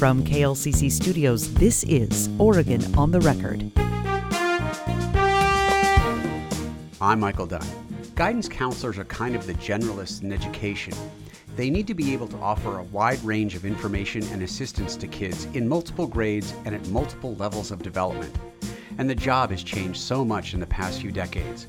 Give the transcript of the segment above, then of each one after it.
From KLCC Studios, this is Oregon on the Record. I'm Michael Dunn. Guidance counselors are kind of the generalists in education. They need to be able to offer a wide range of information and assistance to kids in multiple grades and at multiple levels of development. And the job has changed so much in the past few decades.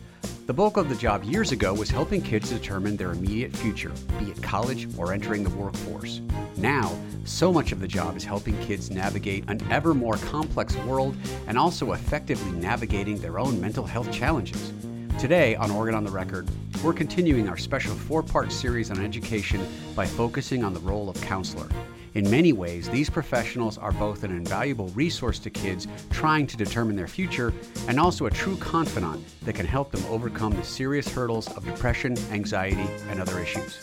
The bulk of the job years ago was helping kids determine their immediate future, be it college or entering the workforce. Now, so much of the job is helping kids navigate an ever more complex world and also effectively navigating their own mental health challenges. Today on Oregon on the Record, we're continuing our special four part series on education by focusing on the role of counselor. In many ways, these professionals are both an invaluable resource to kids trying to determine their future and also a true confidant that can help them overcome the serious hurdles of depression, anxiety, and other issues.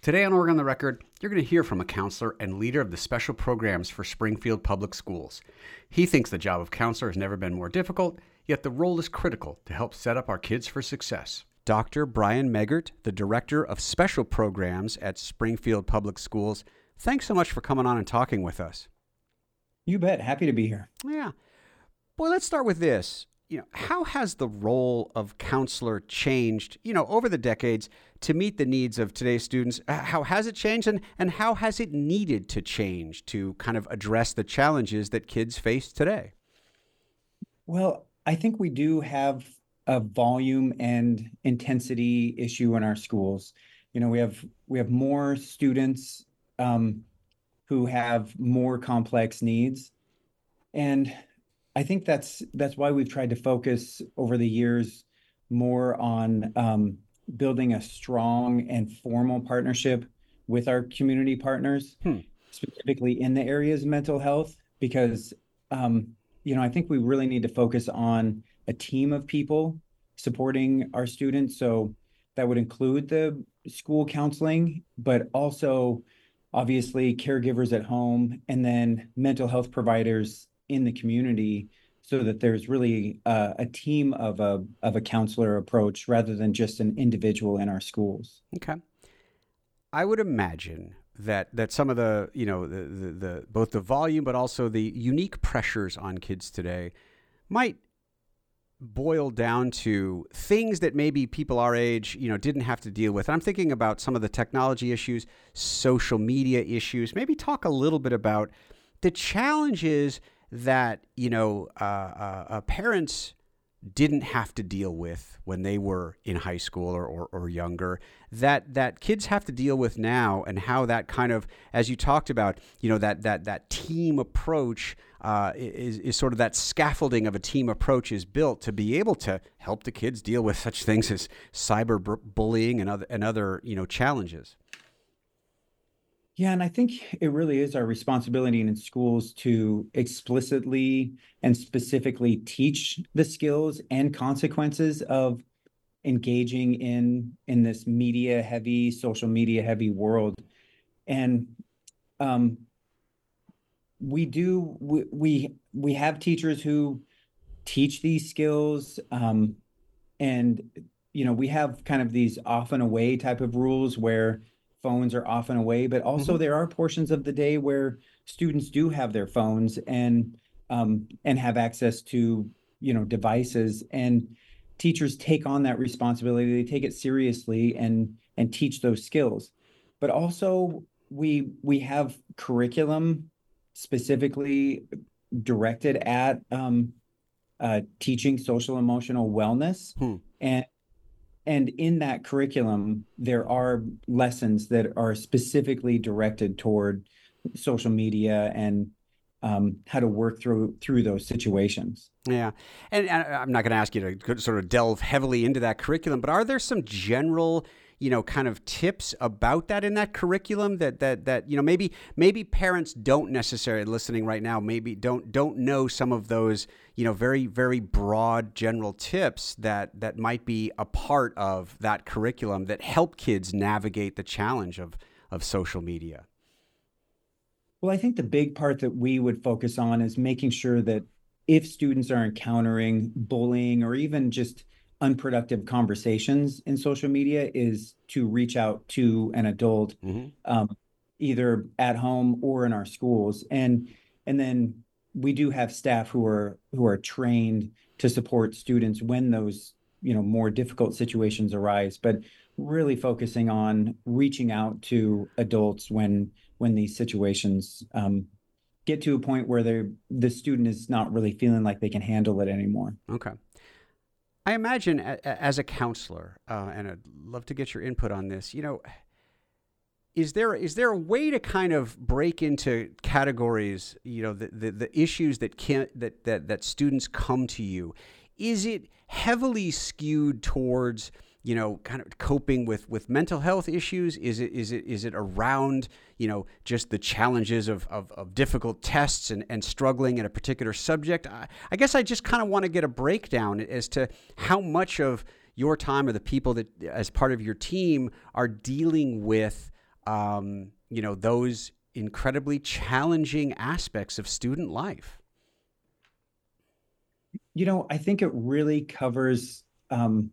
Today on Oregon on the Record, you're going to hear from a counselor and leader of the special programs for Springfield Public Schools. He thinks the job of counselor has never been more difficult, yet the role is critical to help set up our kids for success. Dr. Brian Megert, the Director of Special Programs at Springfield Public Schools, thanks so much for coming on and talking with us. You bet. Happy to be here. Yeah. Boy, let's start with this you know, how has the role of counselor changed, you know, over the decades to meet the needs of today's students? Uh, how has it changed and, and how has it needed to change to kind of address the challenges that kids face today? Well, I think we do have a volume and intensity issue in our schools. You know, we have we have more students um, who have more complex needs, and I think that's that's why we've tried to focus over the years more on um, building a strong and formal partnership with our community partners, hmm. specifically in the areas of mental health, because um, you know I think we really need to focus on a team of people supporting our students. So that would include the school counseling, but also obviously caregivers at home and then mental health providers in the community so that there's really uh, a team of a of a counselor approach rather than just an individual in our schools. Okay. I would imagine that that some of the you know the, the, the both the volume but also the unique pressures on kids today might boil down to things that maybe people our age, you know, didn't have to deal with. I'm thinking about some of the technology issues, social media issues. Maybe talk a little bit about the challenges that you know uh, uh, uh, parents didn't have to deal with when they were in high school or, or, or, younger that that kids have to deal with now and how that kind of as you talked about you know that that that team approach uh, is, is sort of that scaffolding of a team approach is built to be able to help the kids deal with such things as cyber bullying and other and other you know challenges yeah, and I think it really is our responsibility in schools to explicitly and specifically teach the skills and consequences of engaging in in this media heavy, social media heavy world. And um, we do we, we we have teachers who teach these skills um, and you know we have kind of these off and away type of rules where phones are off and away, but also mm-hmm. there are portions of the day where students do have their phones and um, and have access to you know devices and teachers take on that responsibility they take it seriously and and teach those skills but also we we have curriculum specifically directed at um, uh, teaching social emotional wellness hmm. and and in that curriculum, there are lessons that are specifically directed toward social media and um, how to work through through those situations. Yeah, and, and I'm not going to ask you to sort of delve heavily into that curriculum, but are there some general you know kind of tips about that in that curriculum that that that you know maybe maybe parents don't necessarily listening right now maybe don't don't know some of those you know very very broad general tips that that might be a part of that curriculum that help kids navigate the challenge of of social media? Well i think the big part that we would focus on is making sure that if students are encountering bullying or even just unproductive conversations in social media is to reach out to an adult mm-hmm. um, either at home or in our schools. And and then we do have staff who are who are trained to support students when those you know more difficult situations arise but really focusing on reaching out to adults when when these situations um, get to a point where they the student is not really feeling like they can handle it anymore. Okay I imagine as a counselor, uh, and I'd love to get your input on this. You know, is there is there a way to kind of break into categories? You know, the the, the issues that can that, that that students come to you. Is it heavily skewed towards you know, kind of coping with with mental health issues? Is it is it is it around you know just the challenges of of, of difficult tests and, and struggling in a particular subject? I, I guess I just kind of want to get a breakdown as to how much of your time or the people that as part of your team are dealing with um, you know those incredibly challenging aspects of student life. You know, I think it really covers um,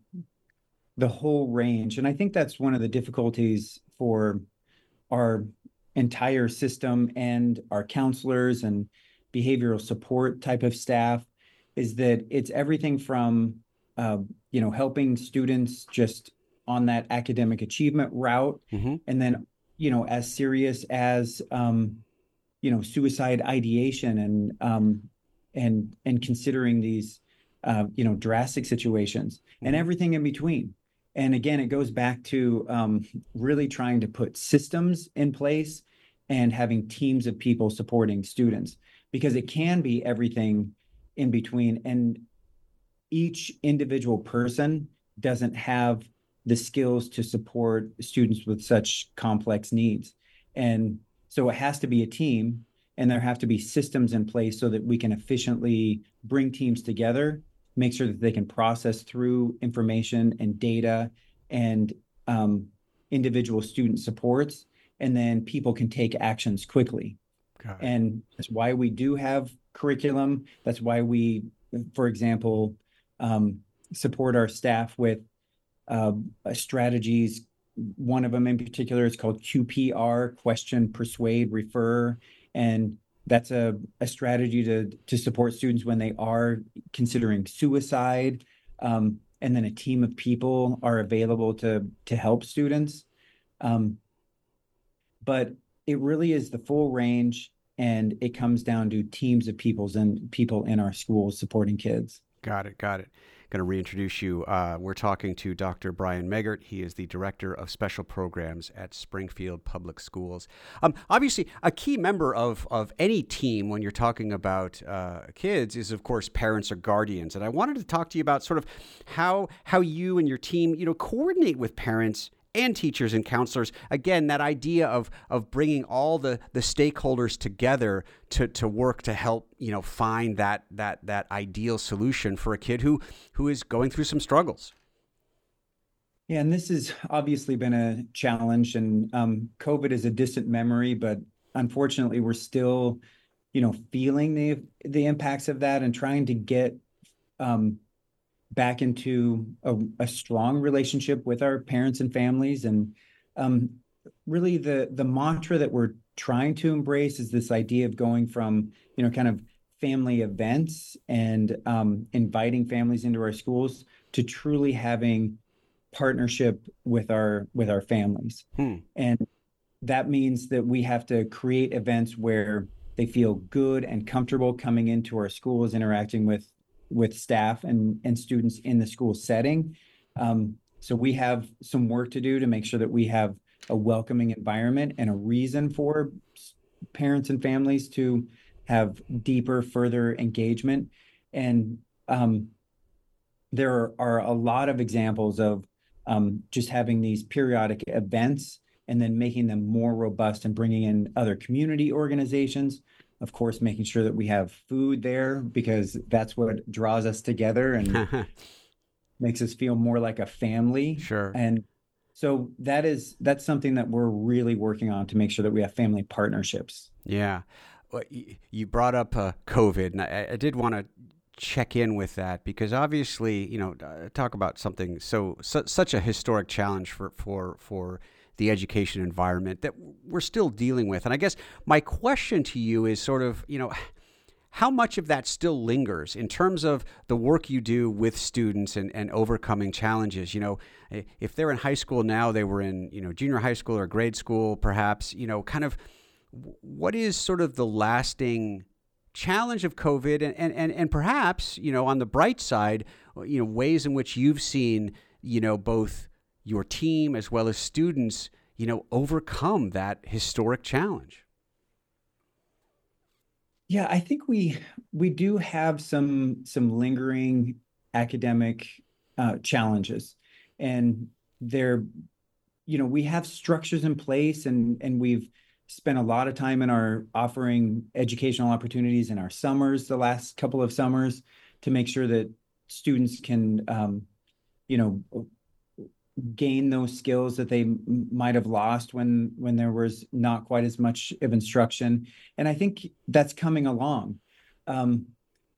the whole range. And I think that's one of the difficulties for our entire system and our counselors and behavioral support type of staff is that it's everything from uh, you know helping students just on that academic achievement route mm-hmm. and then you know as serious as um, you know suicide ideation and um, and and considering these uh, you know drastic situations mm-hmm. and everything in between and again, it goes back to um, really trying to put systems in place and having teams of people supporting students because it can be everything in between. And each individual person doesn't have the skills to support students with such complex needs. And so it has to be a team and there have to be systems in place so that we can efficiently bring teams together make sure that they can process through information and data and um, individual student supports, and then people can take actions quickly. And that's why we do have curriculum. That's why we, for example, um, support our staff with uh, strategies. One of them in particular is called QPR question, persuade, refer. And that's a, a strategy to to support students when they are considering suicide. Um, and then a team of people are available to to help students. Um, but it really is the full range and it comes down to teams of peoples and people in our schools supporting kids. Got it got it going to reintroduce you. Uh, we're talking to Dr. Brian Megert. He is the Director of Special Programs at Springfield Public Schools. Um, obviously, a key member of, of any team when you're talking about uh, kids is, of course, parents or guardians. And I wanted to talk to you about sort of how, how you and your team, you know, coordinate with parents and teachers and counselors. Again, that idea of of bringing all the the stakeholders together to to work to help you know find that that that ideal solution for a kid who who is going through some struggles. Yeah, and this has obviously been a challenge, and um, COVID is a distant memory, but unfortunately, we're still, you know, feeling the the impacts of that and trying to get um, back into a, a strong relationship with our parents and families. And um, really, the the mantra that we're trying to embrace is this idea of going from you know kind of family events and um, inviting families into our schools to truly having partnership with our with our families hmm. and that means that we have to create events where they feel good and comfortable coming into our schools interacting with with staff and, and students in the school setting. Um, so we have some work to do to make sure that we have a welcoming environment and a reason for parents and families to have deeper, further engagement. And um, there are, a lot of examples of um, just having these periodic events and then making them more robust and bringing in other community organizations of course, making sure that we have food there because that's what draws us together and makes us feel more like a family. Sure. And so that is that's something that we're really working on to make sure that we have family partnerships. Yeah. Well, you brought up uh, COVID, and I, I did want to check in with that because obviously, you know, uh, talk about something so su- such a historic challenge for for for the education environment that we're still dealing with. And I guess my question to you is sort of, you know, how much of that still lingers in terms of the work you do with students and, and overcoming challenges you know if they're in high school now they were in you know junior high school or grade school perhaps you know kind of what is sort of the lasting challenge of covid and, and, and, and perhaps you know on the bright side you know ways in which you've seen you know both your team as well as students you know overcome that historic challenge? Yeah, I think we we do have some some lingering academic uh, challenges, and they're, you know, we have structures in place, and and we've spent a lot of time in our offering educational opportunities in our summers, the last couple of summers, to make sure that students can, um, you know, gain those skills that they might have lost when when there was not quite as much of instruction. And i think that's coming along. Um,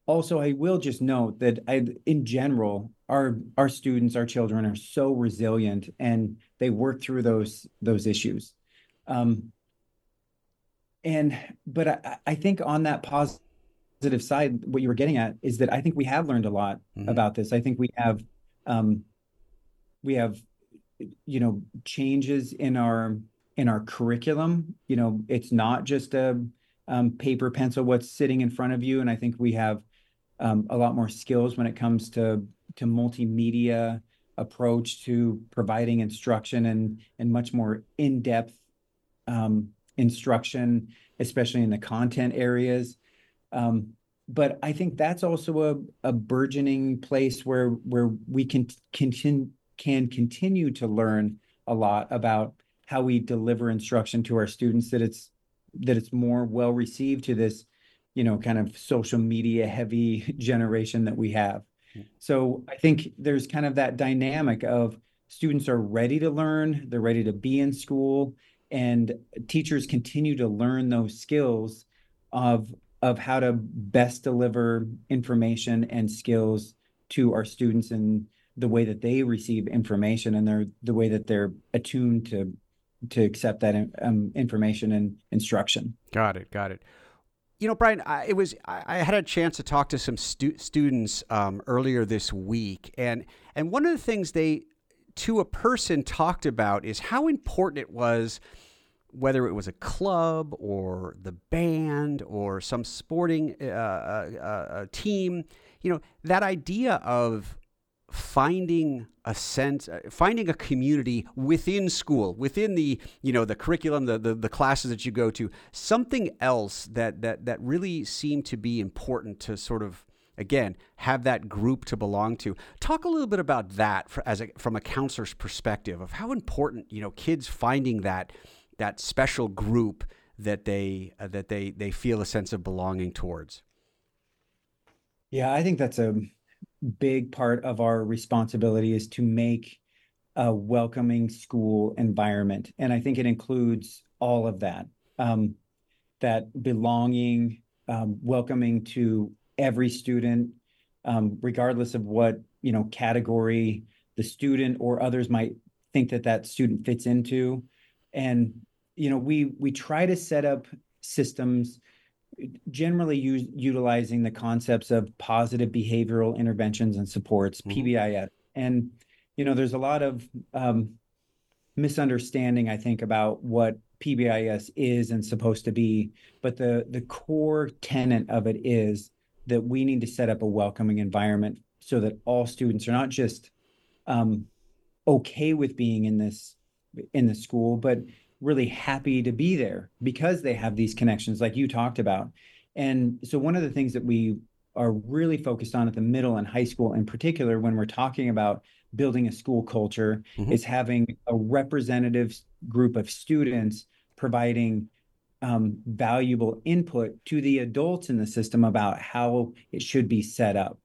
also i will just note that I, in general our our students our children are so resilient and they work through those those issues. Um, and but I, I think on that positive side what you were getting at is that i think we have learned a lot mm-hmm. about this. I think we have um, we have you know changes in our in our curriculum. You know it's not just a um, paper pencil what's sitting in front of you and i think we have um, a lot more skills when it comes to to multimedia approach to providing instruction and and much more in-depth um, instruction especially in the content areas. Um, but i think that's also a, a burgeoning place where where we can continue can continue to learn a lot about how we deliver instruction to our students that it's that it's more well received to this you know kind of social media heavy generation that we have. So i think there's kind of that dynamic of students are ready to learn they're ready to be in school and teachers continue to learn those skills of of how to best deliver information and skills to our students and the way that they receive information and their the way that they're attuned to to accept that um, information and instruction. Got it. Got it. You know, Brian, I, it was I, I, had a chance to talk to some stu- students um, earlier this week, and and one of the things they, to a person, talked about is how important it was, whether it was a club or the band or some sporting uh, uh, uh, team. You know, that idea of finding a sense uh, finding a community within school within the you know the curriculum the, the, the classes that you go to something else that that that really seemed to be important to sort of again have that group to belong to. Talk a little bit about that for, as a, from a counselor's perspective of how important you know kids finding that that special group that they uh, that they they feel a sense of belonging towards. Yeah i think that's a big part of our responsibility is to make a welcoming school environment. And I think it includes all of that um, that belonging, um, welcoming to every student, um, regardless of what you know category the student or others might think that that student fits into. And you know, we we try to set up systems generally use, utilizing the concepts of positive behavioral interventions and supports, mm-hmm. PBIS. And, you know, there's a lot of um, misunderstanding, I think, about what PBIS is and supposed to be. But the, the core tenet of it is that we need to set up a welcoming environment so that all students are not just um, okay with being in this in the school, but really happy to be there because they have these connections like you talked about. And so one of the things that we are really focused on at the middle and high school in particular when we're talking about building a school culture mm-hmm. is having a representative group of students providing um, valuable input to the adults in the system about how it should be set up.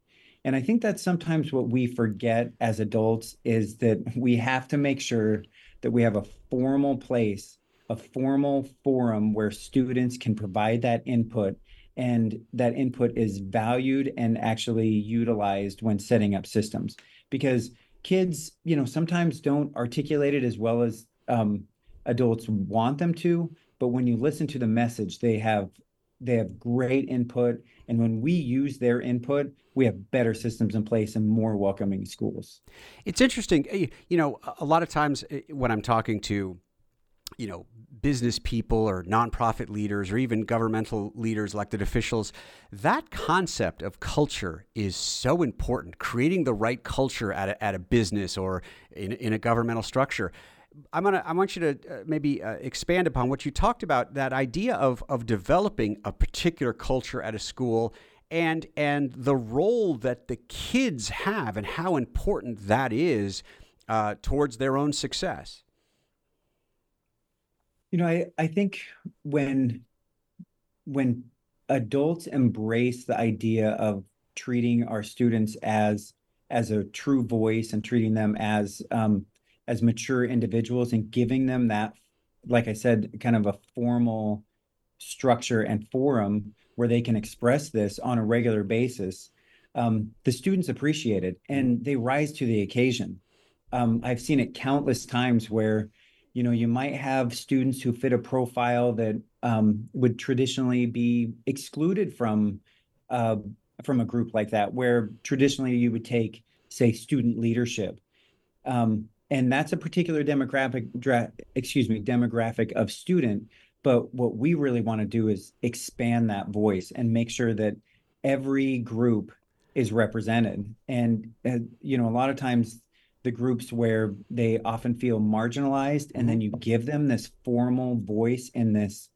And I think that's sometimes what we forget as adults is that we have to make sure that we have a formal place, a formal forum where students can provide that input and that input is valued and actually utilized when setting up systems. Because kids you know sometimes don't articulate it as well as um, adults want them to but when you listen to the message they have they have great input and when we use their input we have better systems in place and more welcoming schools it's interesting eh, you know a lot of times eh, when i'm talking to you know business people or nonprofit leaders or even governmental leaders, elected officials, that concept of culture is so important. Creating the right culture at a, at a business or in, in a governmental structure. I'm gonna, I want you to uh, maybe uh, expand upon what you talked about that idea of, of developing a particular culture at a school and, and the role that the kids have and how important that is uh, towards their own success. You know, I, I think when when adults embrace the idea of treating our students as as a true voice and treating them as um, as mature individuals and giving them that, like I said, kind of a formal structure and forum where they can express this on a regular basis, um, the students appreciate it and they rise to the occasion. Um, I've seen it countless times where you know you might have students who fit a profile that um, would traditionally be excluded from uh, from a group like that where traditionally you would take say student leadership um, and that's a particular demographic dra- excuse me demographic of student. But what we really want to do is expand that voice and make sure that every group is represented. And uh, you know a lot of times the groups where they often feel marginalized and then mm-hmm. you give them this formal voice in this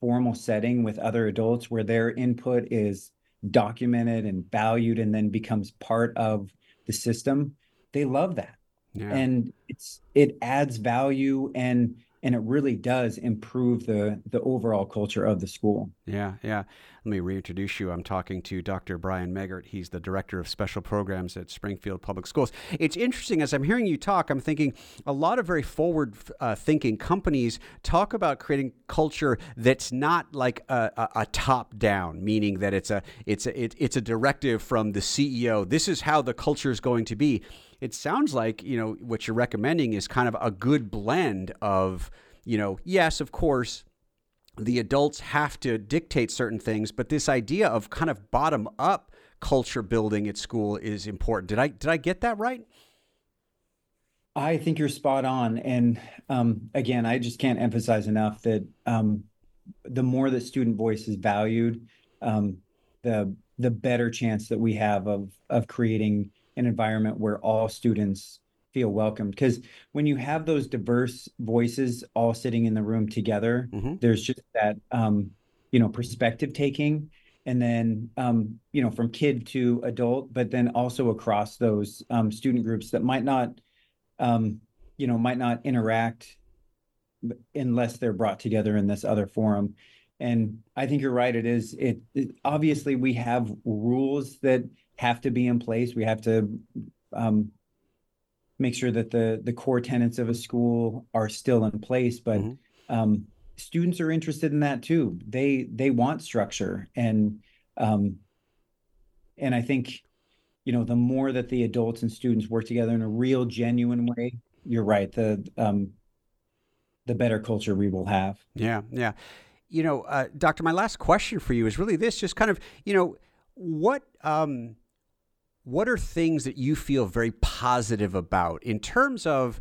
formal setting with other adults where their input is documented and valued and then becomes part of the system they love that yeah. and it's it adds value and and it really does improve the the overall culture of the school. Yeah, yeah. Let me reintroduce you. I'm talking to Dr. Brian Megert. He's the director of special programs at Springfield Public Schools. It's interesting as I'm hearing you talk. I'm thinking a lot of very forward uh, thinking companies talk about creating culture that's not like a, a, a top down, meaning that it's a it's a it, it's a directive from the CEO. This is how the culture is going to be it sounds like you know what you're recommending is kind of a good blend of you know yes of course the adults have to dictate certain things but this idea of kind of bottom up culture building at school is important. Did i did i get that right? I think you're spot on and um, again i just can't emphasize enough that um, the more that student voice is valued um, the the better chance that we have of of creating an environment where all students feel welcomed because when you have those diverse voices all sitting in the room together mm-hmm. there's just that um, you know perspective taking. And then um, you know from kid to adult but then also across those um, student groups that might not um, you know might not interact unless they're brought together in this other forum and i think you're right it is it, it obviously we have rules that have to be in place. We have to um, make sure that the the core tenets of a school are still in place. But mm-hmm. um, students are interested in that too. They they want structure, and um, and I think you know the more that the adults and students work together in a real, genuine way. You're right. The um, the better culture we will have. Yeah, yeah. You know, uh, Doctor, my last question for you is really this: just kind of, you know, what um, what are things that you feel very positive about in terms of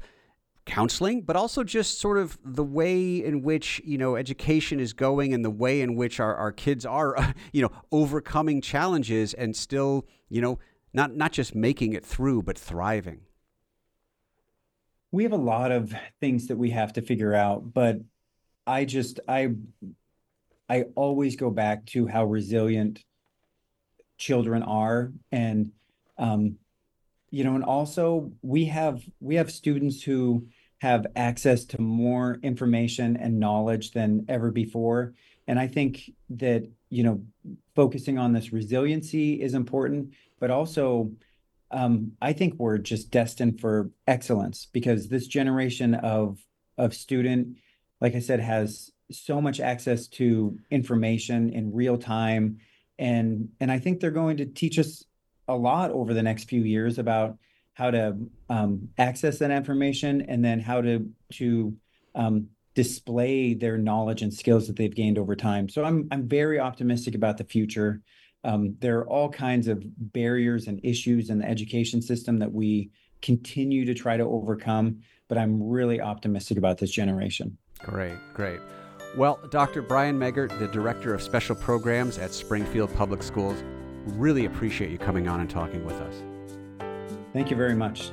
counseling, but also just sort of the way in which you know education is going and the way in which our, our kids are you know overcoming challenges and still you know not not just making it through but thriving. We have a lot of things that we have to figure out, but I just I I always go back to how resilient children are and um, you know, and also we have we have students who have access to more information and knowledge than ever before. And I think that, you know, focusing on this resiliency is important, but also um, I think we're just destined for excellence because this generation of of student, like I said, has so much access to information in real time. And, and I think they're going to teach us a lot over the next few years about how to um, access that information and then how to, to um, display their knowledge and skills that they've gained over time. So I'm, I'm very optimistic about the future. Um, there are all kinds of barriers and issues in the education system that we continue to try to overcome, but I'm really optimistic about this generation. Great, great. Well, Dr. Brian Megert, the Director of Special Programs at Springfield Public Schools, really appreciate you coming on and talking with us. Thank you very much.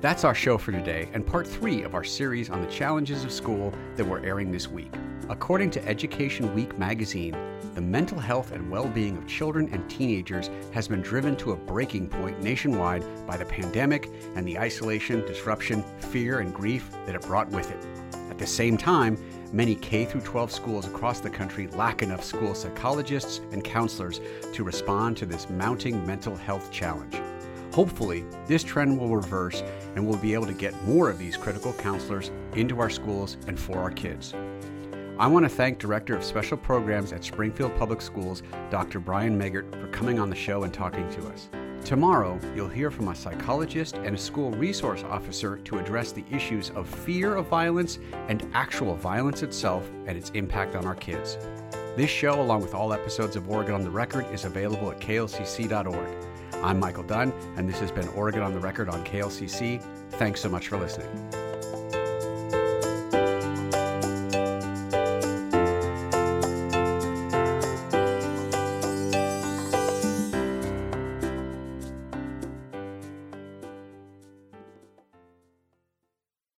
That's our show for today and part three of our series on the challenges of school that we're airing this week. According to Education Week magazine, the mental health and well being of children and teenagers has been driven to a breaking point nationwide by the pandemic and the isolation, disruption, fear, and grief that it brought with it. At the same time, many K 12 schools across the country lack enough school psychologists and counselors to respond to this mounting mental health challenge. Hopefully, this trend will reverse and we'll be able to get more of these critical counselors into our schools and for our kids. I want to thank Director of Special Programs at Springfield Public Schools, Dr. Brian Megert, for coming on the show and talking to us. Tomorrow, you'll hear from a psychologist and a school resource officer to address the issues of fear of violence and actual violence itself and its impact on our kids. This show, along with all episodes of Oregon on the Record, is available at klcc.org. I'm Michael Dunn, and this has been Oregon on the Record on KLCC. Thanks so much for listening.